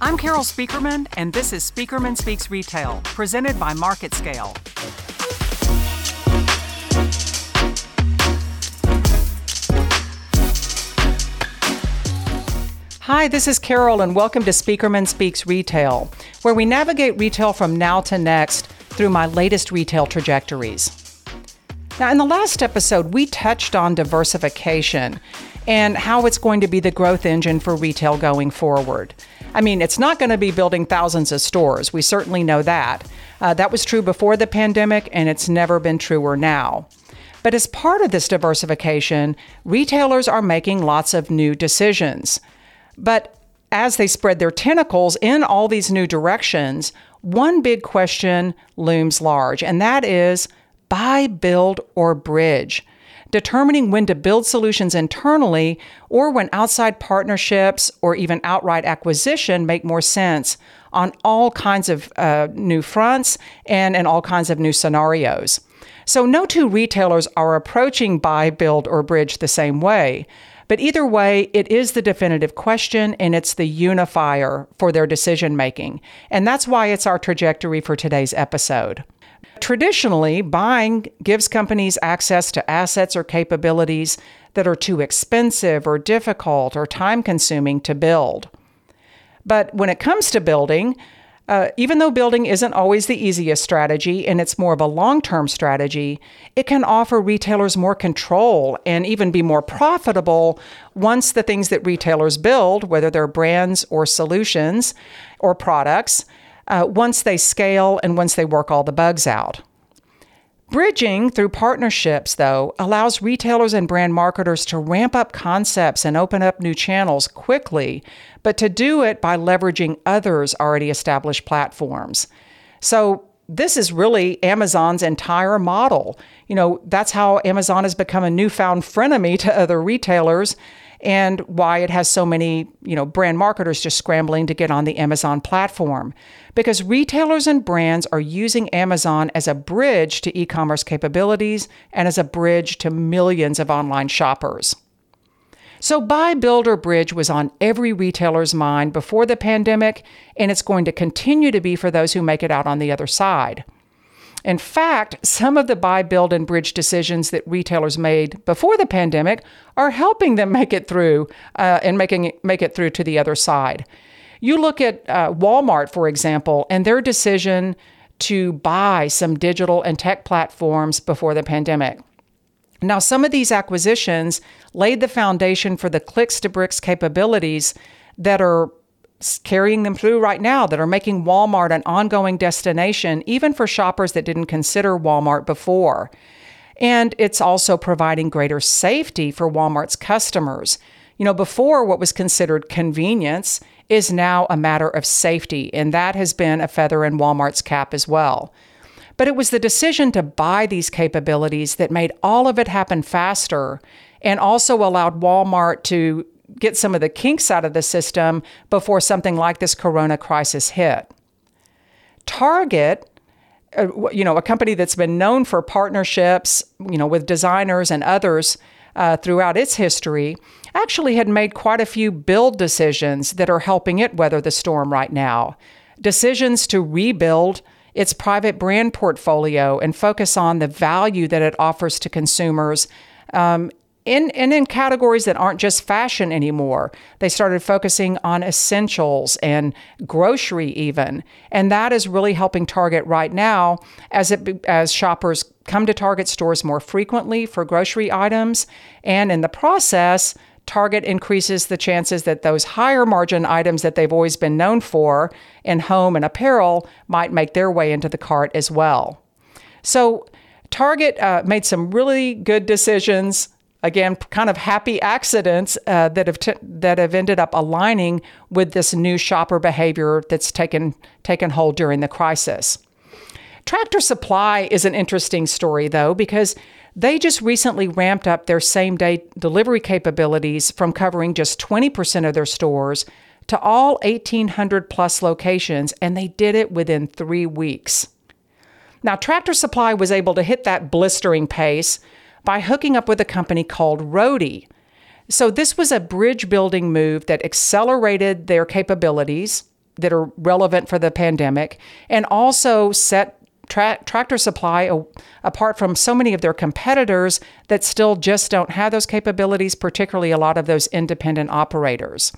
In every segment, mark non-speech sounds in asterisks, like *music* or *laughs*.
I'm Carol Spieckerman, and this is Spieckerman Speaks Retail, presented by MarketScale. Hi, this is Carol, and welcome to Spieckerman Speaks Retail, where we navigate retail from now to next through my latest retail trajectories. Now, in the last episode, we touched on diversification and how it's going to be the growth engine for retail going forward. I mean, it's not going to be building thousands of stores. We certainly know that. Uh, that was true before the pandemic, and it's never been truer now. But as part of this diversification, retailers are making lots of new decisions. But as they spread their tentacles in all these new directions, one big question looms large, and that is buy, build, or bridge. Determining when to build solutions internally or when outside partnerships or even outright acquisition make more sense on all kinds of uh, new fronts and in all kinds of new scenarios. So, no two retailers are approaching buy, build, or bridge the same way. But either way, it is the definitive question and it's the unifier for their decision making. And that's why it's our trajectory for today's episode. Traditionally, buying gives companies access to assets or capabilities that are too expensive or difficult or time consuming to build. But when it comes to building, uh, even though building isn't always the easiest strategy and it's more of a long term strategy, it can offer retailers more control and even be more profitable once the things that retailers build, whether they're brands or solutions or products, uh, once they scale and once they work all the bugs out. Bridging through partnerships, though, allows retailers and brand marketers to ramp up concepts and open up new channels quickly, but to do it by leveraging others' already established platforms. So, this is really Amazon's entire model. You know, that's how Amazon has become a newfound frenemy to other retailers and why it has so many, you know, brand marketers just scrambling to get on the Amazon platform. Because retailers and brands are using Amazon as a bridge to e-commerce capabilities and as a bridge to millions of online shoppers. So, buy, build, or bridge was on every retailer's mind before the pandemic, and it's going to continue to be for those who make it out on the other side. In fact, some of the buy, build, and bridge decisions that retailers made before the pandemic are helping them make it through uh, and making make it through to the other side. You look at uh, Walmart, for example, and their decision to buy some digital and tech platforms before the pandemic. Now, some of these acquisitions laid the foundation for the clicks to bricks capabilities that are carrying them through right now that are making Walmart an ongoing destination, even for shoppers that didn't consider Walmart before. And it's also providing greater safety for Walmart's customers. You know, before what was considered convenience is now a matter of safety, and that has been a feather in Walmart's cap as well. But it was the decision to buy these capabilities that made all of it happen faster and also allowed Walmart to get some of the kinks out of the system before something like this corona crisis hit. Target, uh, you know, a company that's been known for partnerships, you know, with designers and others uh, throughout its history, actually had made quite a few build decisions that are helping it weather the storm right now. Decisions to rebuild its private brand portfolio and focus on the value that it offers to consumers um, in, and in categories that aren't just fashion anymore. They started focusing on essentials and grocery even. And that is really helping Target right now as it as shoppers come to Target stores more frequently for grocery items and in the process Target increases the chances that those higher margin items that they've always been known for in home and apparel might make their way into the cart as well. So Target uh, made some really good decisions again, kind of happy accidents uh, that have t- that have ended up aligning with this new shopper behavior that's taken taken hold during the crisis. Tractor Supply is an interesting story though because they just recently ramped up their same day delivery capabilities from covering just 20% of their stores to all 1800 plus locations and they did it within 3 weeks. Now Tractor Supply was able to hit that blistering pace by hooking up with a company called Roadie. So, this was a bridge building move that accelerated their capabilities that are relevant for the pandemic and also set tra- tractor supply a- apart from so many of their competitors that still just don't have those capabilities, particularly a lot of those independent operators.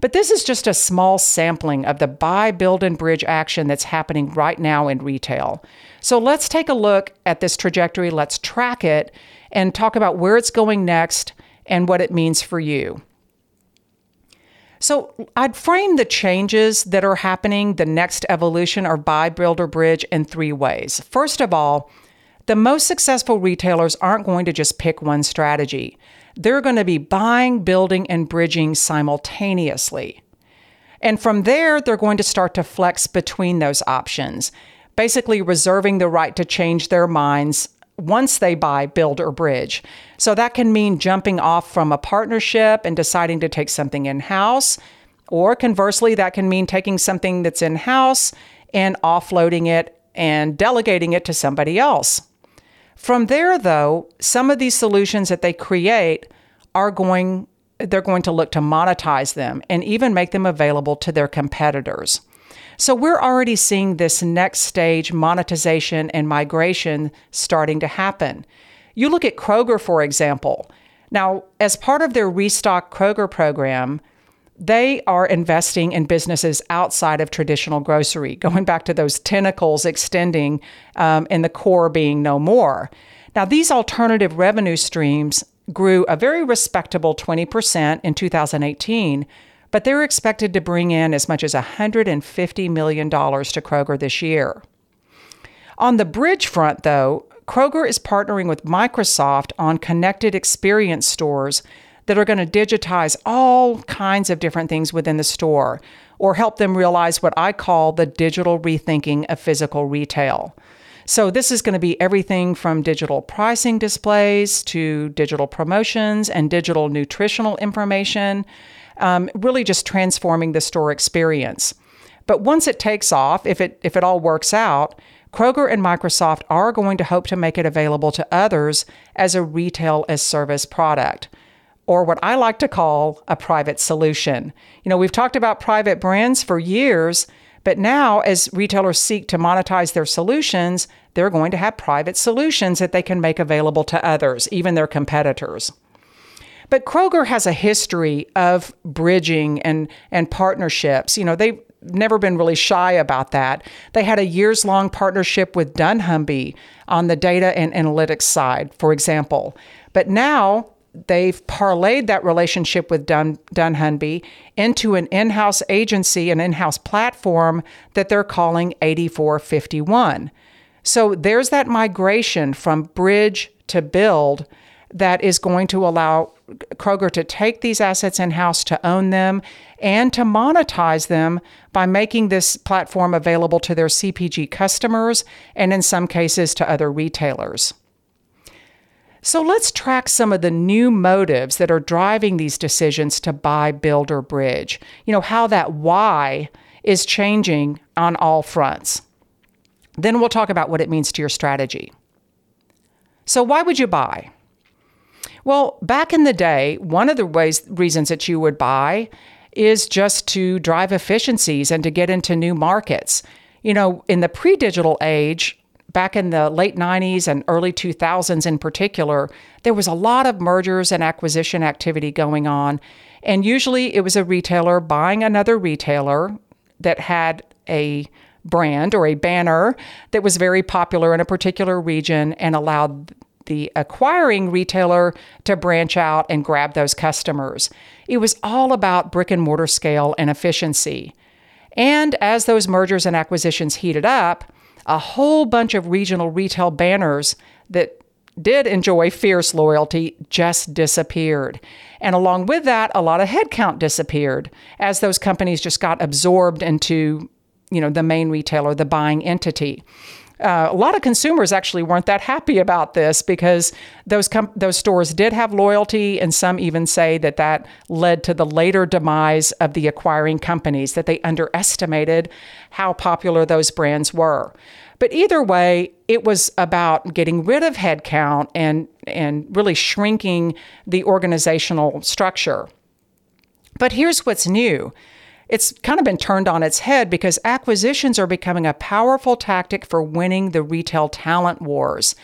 But this is just a small sampling of the buy, build, and bridge action that's happening right now in retail. So let's take a look at this trajectory, let's track it, and talk about where it's going next and what it means for you. So I'd frame the changes that are happening, the next evolution of buy, build, or bridge in three ways. First of all, the most successful retailers aren't going to just pick one strategy. They're going to be buying, building, and bridging simultaneously. And from there, they're going to start to flex between those options, basically reserving the right to change their minds once they buy, build, or bridge. So that can mean jumping off from a partnership and deciding to take something in house. Or conversely, that can mean taking something that's in house and offloading it and delegating it to somebody else. From there, though, some of these solutions that they create are going they're going to look to monetize them and even make them available to their competitors. So we're already seeing this next stage monetization and migration starting to happen. You look at Kroger, for example. Now, as part of their Restock Kroger program, they are investing in businesses outside of traditional grocery, going back to those tentacles extending um, and the core being no more. Now, these alternative revenue streams grew a very respectable 20% in 2018 but they're expected to bring in as much as $150 million to Kroger this year. On the bridge front, though, Kroger is partnering with Microsoft on connected experience stores that are going to digitize all kinds of different things within the store or help them realize what I call the digital rethinking of physical retail. So, this is going to be everything from digital pricing displays to digital promotions and digital nutritional information um, really just transforming the store experience. But once it takes off, if it if it all works out, Kroger and Microsoft are going to hope to make it available to others as a retail as service product or what I like to call a private solution. You know, we've talked about private brands for years, but now as retailers seek to monetize their solutions, they're going to have private solutions that they can make available to others, even their competitors. But Kroger has a history of bridging and, and partnerships. You know, they've never been really shy about that. They had a years long partnership with dunnhumby on the data and analytics side, for example. But now they've parlayed that relationship with Dun- dunnhumby into an in house agency, an in house platform that they're calling 8451. So there's that migration from bridge to build that is going to allow Kroger to take these assets in house, to own them, and to monetize them by making this platform available to their CPG customers and, in some cases, to other retailers. So let's track some of the new motives that are driving these decisions to buy, build, or bridge. You know, how that why is changing on all fronts. Then we'll talk about what it means to your strategy. So, why would you buy? Well, back in the day, one of the ways reasons that you would buy is just to drive efficiencies and to get into new markets. You know, in the pre-digital age, back in the late 90s and early 2000s in particular, there was a lot of mergers and acquisition activity going on. And usually it was a retailer buying another retailer that had a brand or a banner that was very popular in a particular region and allowed the acquiring retailer to branch out and grab those customers. It was all about brick and mortar scale and efficiency. And as those mergers and acquisitions heated up, a whole bunch of regional retail banners that did enjoy fierce loyalty just disappeared. And along with that, a lot of headcount disappeared as those companies just got absorbed into, you know, the main retailer, the buying entity uh, a lot of consumers actually weren't that happy about this because those com- those stores did have loyalty, and some even say that that led to the later demise of the acquiring companies that they underestimated how popular those brands were. But either way, it was about getting rid of headcount and and really shrinking the organizational structure. But here's what's new. It's kind of been turned on its head because acquisitions are becoming a powerful tactic for winning the retail talent wars.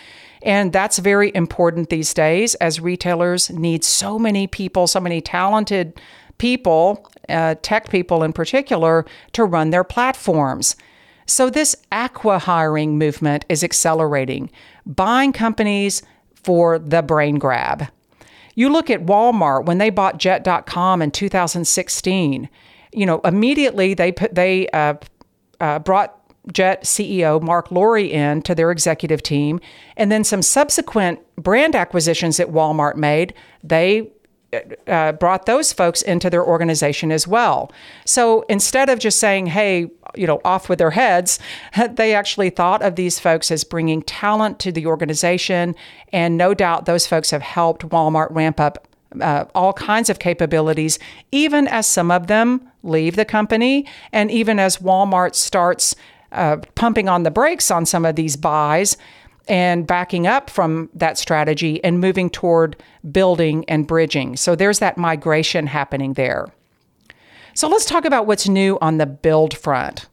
And that's very important these days as retailers need so many people, so many talented people, uh, tech people in particular, to run their platforms. So, this acqui-hiring movement is accelerating, buying companies for the brain grab. You look at Walmart when they bought Jet.com in 2016. You know, immediately they put they uh, uh, brought Jet CEO Mark Lore in to their executive team, and then some subsequent brand acquisitions that Walmart made. They uh, brought those folks into their organization as well. So instead of just saying, hey, you know, off with their heads, *laughs* they actually thought of these folks as bringing talent to the organization. And no doubt those folks have helped Walmart ramp up uh, all kinds of capabilities, even as some of them leave the company, and even as Walmart starts uh, pumping on the brakes on some of these buys and backing up from that strategy and moving toward building and bridging. So there's that migration happening there. So let's talk about what's new on the build front.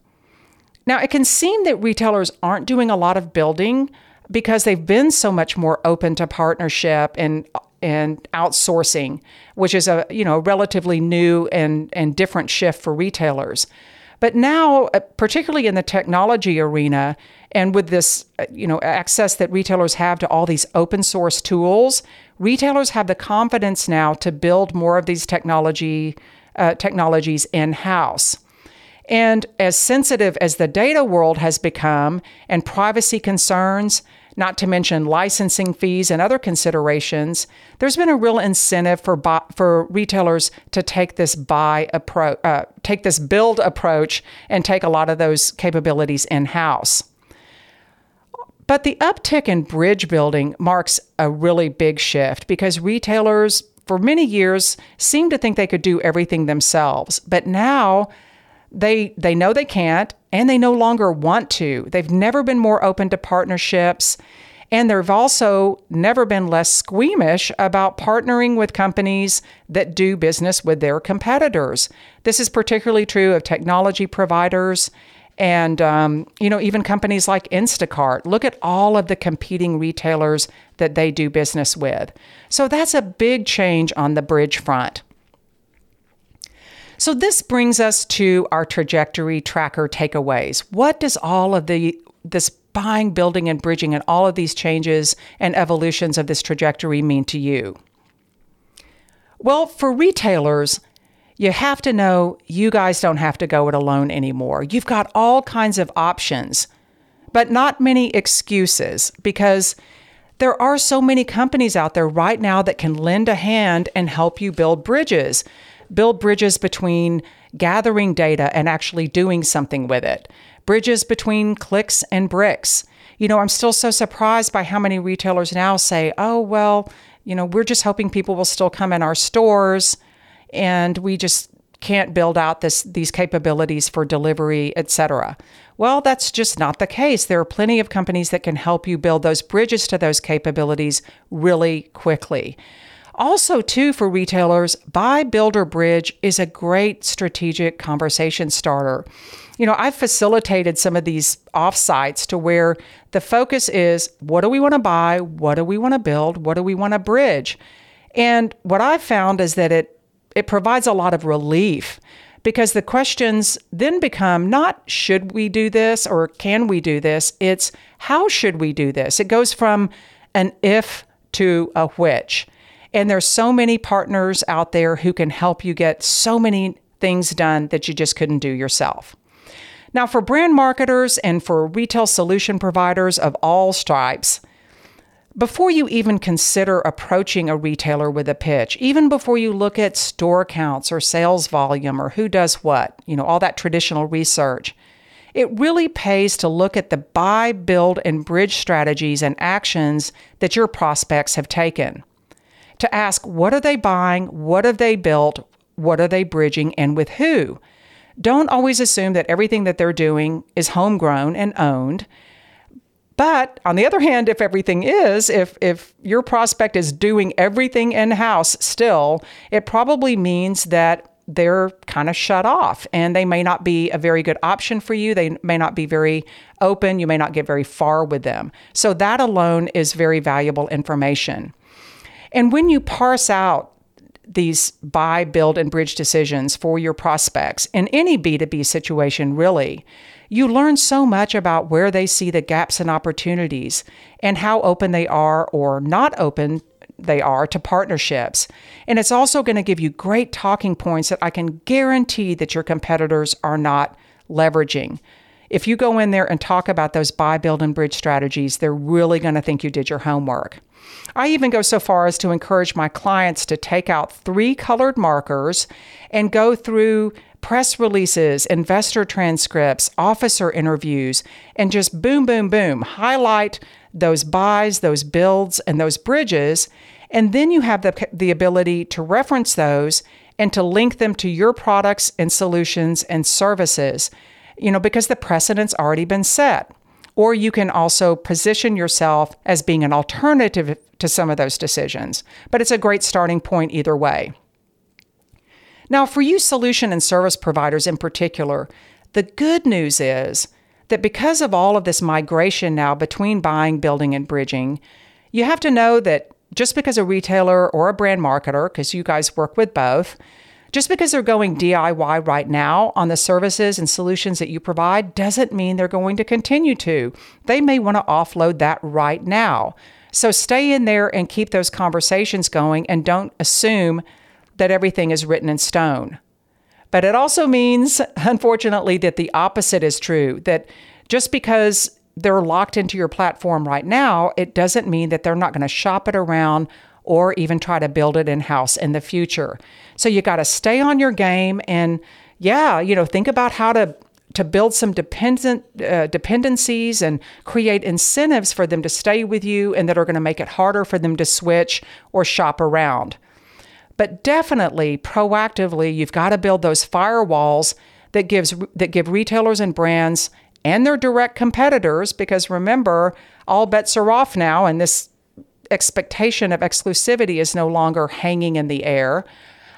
Now, it can seem that retailers aren't doing a lot of building because they've been so much more open to partnership and and outsourcing, which is a you know relatively new and and different shift for retailers. But now, uh, particularly in the technology arena, and with this, uh, you know, access that retailers have to all these open source tools, retailers have the confidence now to build more of these technology uh, technologies in house. And as sensitive as the data world has become, and privacy concerns, not to mention licensing fees and other considerations, there's been a real incentive for for retailers to take this buy approach, uh, take this build approach, and take a lot of those capabilities in house. But the uptick in bridge building marks a really big shift because retailers, for many years, seemed to think they could do everything themselves. But now they, they know they can't and they no longer want to. They've never been more open to partnerships. And they've also never been less squeamish about partnering with companies that do business with their competitors. This is particularly true of technology providers and um, you know even companies like Instacart. Look at all of the competing retailers that they do business with. So that's a big change on the bridge front. So this brings us to our trajectory tracker takeaways. What does all of the this buying, building, and bridging, and all of these changes and evolutions of this trajectory mean to you? Well, for retailers, you have to know you guys don't have to go it alone anymore. You've got all kinds of options, but not many excuses because there are so many companies out there right now that can lend a hand and help you build bridges, build bridges between gathering data and actually doing something with it, bridges between clicks and bricks. You know, I'm still so surprised by how many retailers now say, oh, well, you know, we're just hoping people will still come in our stores and we just can't build out this these capabilities for delivery, etc. Well, that's just not the case. There are plenty of companies that can help you build those bridges to those capabilities really quickly. Also, too, for retailers, buy, build, or bridge is a great strategic conversation starter. You know, I've facilitated some of these offsites to where the focus is what do we want to buy? What do we want to build? What do we want to bridge? And what I've found is that it it provides a lot of relief because the questions then become not should we do this or can we do this? It's how should we do this? It goes from an if to a which. And there's so many partners out there who can help you get so many things done that you just couldn't do yourself. Now, for brand marketers and for retail solution providers of all stripes, before you even consider approaching a retailer with a pitch, even before you look at store counts or sales volume or who does what, you know, all that traditional research, it really pays to look at the buy, build, and bridge strategies and actions that your prospects have taken. To ask, what are they buying? What have they built? What are they bridging and with who? Don't always assume that everything that they're doing is homegrown and owned but on the other hand, if everything is, if if your prospect is doing everything in house still, it probably means that they're kind of shut off and they may not be a very good option for you. They may not be very open. You may not get very far with them. So, that alone is very valuable information. And when you parse out these buy, build, and bridge decisions for your prospects in any B2B situation, really, you learn so much about where they see the gaps and opportunities and how open they are or not open they are to partnerships. And it's also going to give you great talking points that I can guarantee that your competitors are not leveraging. If you go in there and talk about those buy, build, and bridge strategies, they're really going to think you did your homework. I even go so far as to encourage my clients to take out three colored markers and go through press releases, investor transcripts, officer interviews, and just boom, boom, boom, highlight those buys, those builds, and those bridges. And then you have the, the ability to reference those and to link them to your products and solutions and services, you know, because the precedent's already been set. Or you can also position yourself as being an alternative to some of those decisions. But it's a great starting point either way. Now, for you solution and service providers in particular, the good news is that because of all of this migration now between buying, building, and bridging, you have to know that just because a retailer or a brand marketer, because you guys work with both, just because they're going DIY right now on the services and solutions that you provide doesn't mean they're going to continue to. They may want to offload that right now. So stay in there and keep those conversations going and don't assume that everything is written in stone. But it also means, *laughs* unfortunately, that the opposite is true that just because they're locked into your platform right now, it doesn't mean that they're not going to shop it around or even try to build it in house in the future. So you got to stay on your game and yeah, you know, think about how to to build some dependent uh, dependencies and create incentives for them to stay with you and that are going to make it harder for them to switch or shop around. But definitely proactively, you've got to build those firewalls that gives that give retailers and brands and their direct competitors because remember, all bets are off now and this expectation of exclusivity is no longer hanging in the air.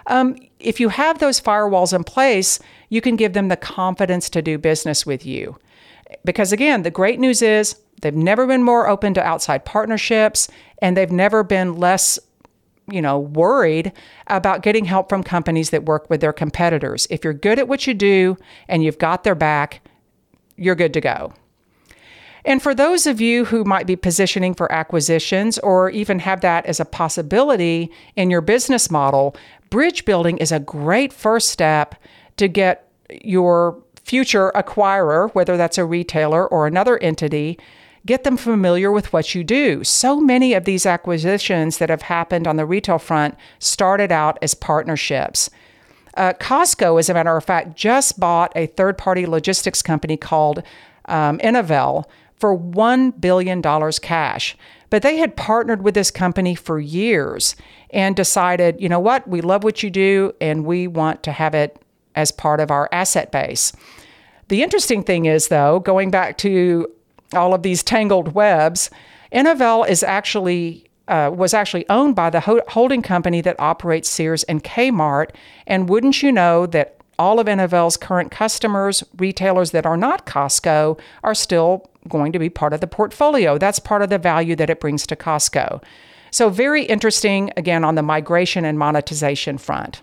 Um, if you have those firewalls in place, you can give them the confidence to do business with you. Because again, the great news is they've never been more open to outside partnerships and they've never been less you know worried about getting help from companies that work with their competitors. If you're good at what you do and you've got their back, you're good to go. And for those of you who might be positioning for acquisitions or even have that as a possibility in your business model, bridge building is a great first step to get your future acquirer, whether that's a retailer or another entity, get them familiar with what you do. So many of these acquisitions that have happened on the retail front started out as partnerships. Uh, Costco, as a matter of fact, just bought a third party logistics company called um, Innovel for $1 billion cash. But they had partnered with this company for years and decided, you know what, we love what you do and we want to have it as part of our asset base. The interesting thing is, though, going back to all of these tangled webs, Innovel is actually uh, was actually owned by the ho- holding company that operates Sears and Kmart. And wouldn't you know that all of Innovel's current customers, retailers that are not Costco, are still going to be part of the portfolio. That's part of the value that it brings to Costco. So, very interesting, again, on the migration and monetization front.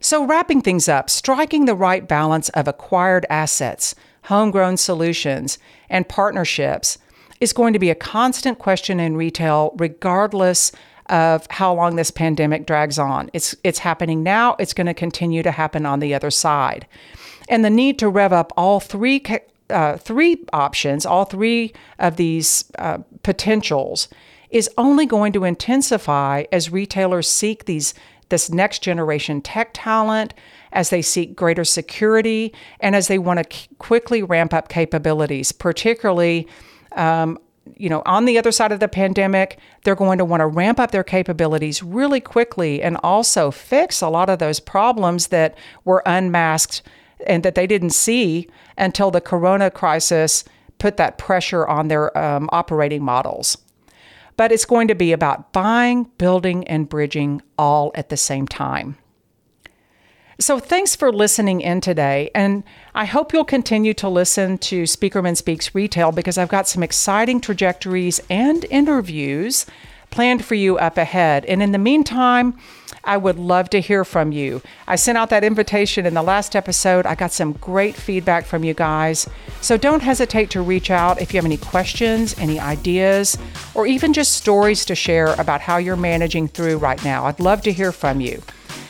So, wrapping things up, striking the right balance of acquired assets, homegrown solutions, and partnerships is going to be a constant question in retail, regardless of how long this pandemic drags on. It's, it's happening now, it's going to continue to happen on the other side. And the need to rev up all three uh, three options, all three of these uh, potentials, is only going to intensify as retailers seek these this next generation tech talent, as they seek greater security, and as they want to k- quickly ramp up capabilities, particularly. Um, you know, on the other side of the pandemic, they're going to want to ramp up their capabilities really quickly and also fix a lot of those problems that were unmasked and that they didn't see until the corona crisis put that pressure on their um, operating models. But it's going to be about buying, building, and bridging all at the same time. So, thanks for listening in today. And I hope you'll continue to listen to Spieckerman Speaks Retail because I've got some exciting trajectories and interviews planned for you up ahead. And in the meantime, I would love to hear from you. I sent out that invitation in the last episode. I got some great feedback from you guys. So don't hesitate to reach out if you have any questions, any ideas, or even just stories to share about how you're managing through right now. I'd love to hear from you.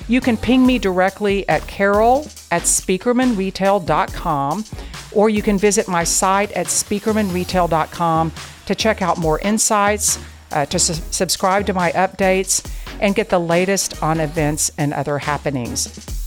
You can ping me directly at carol at spieckermanretail.com or you can visit my site at spieckermanretail.com to check out more insights, uh, to su- subscribe to my updates, and get the latest on events and other happenings.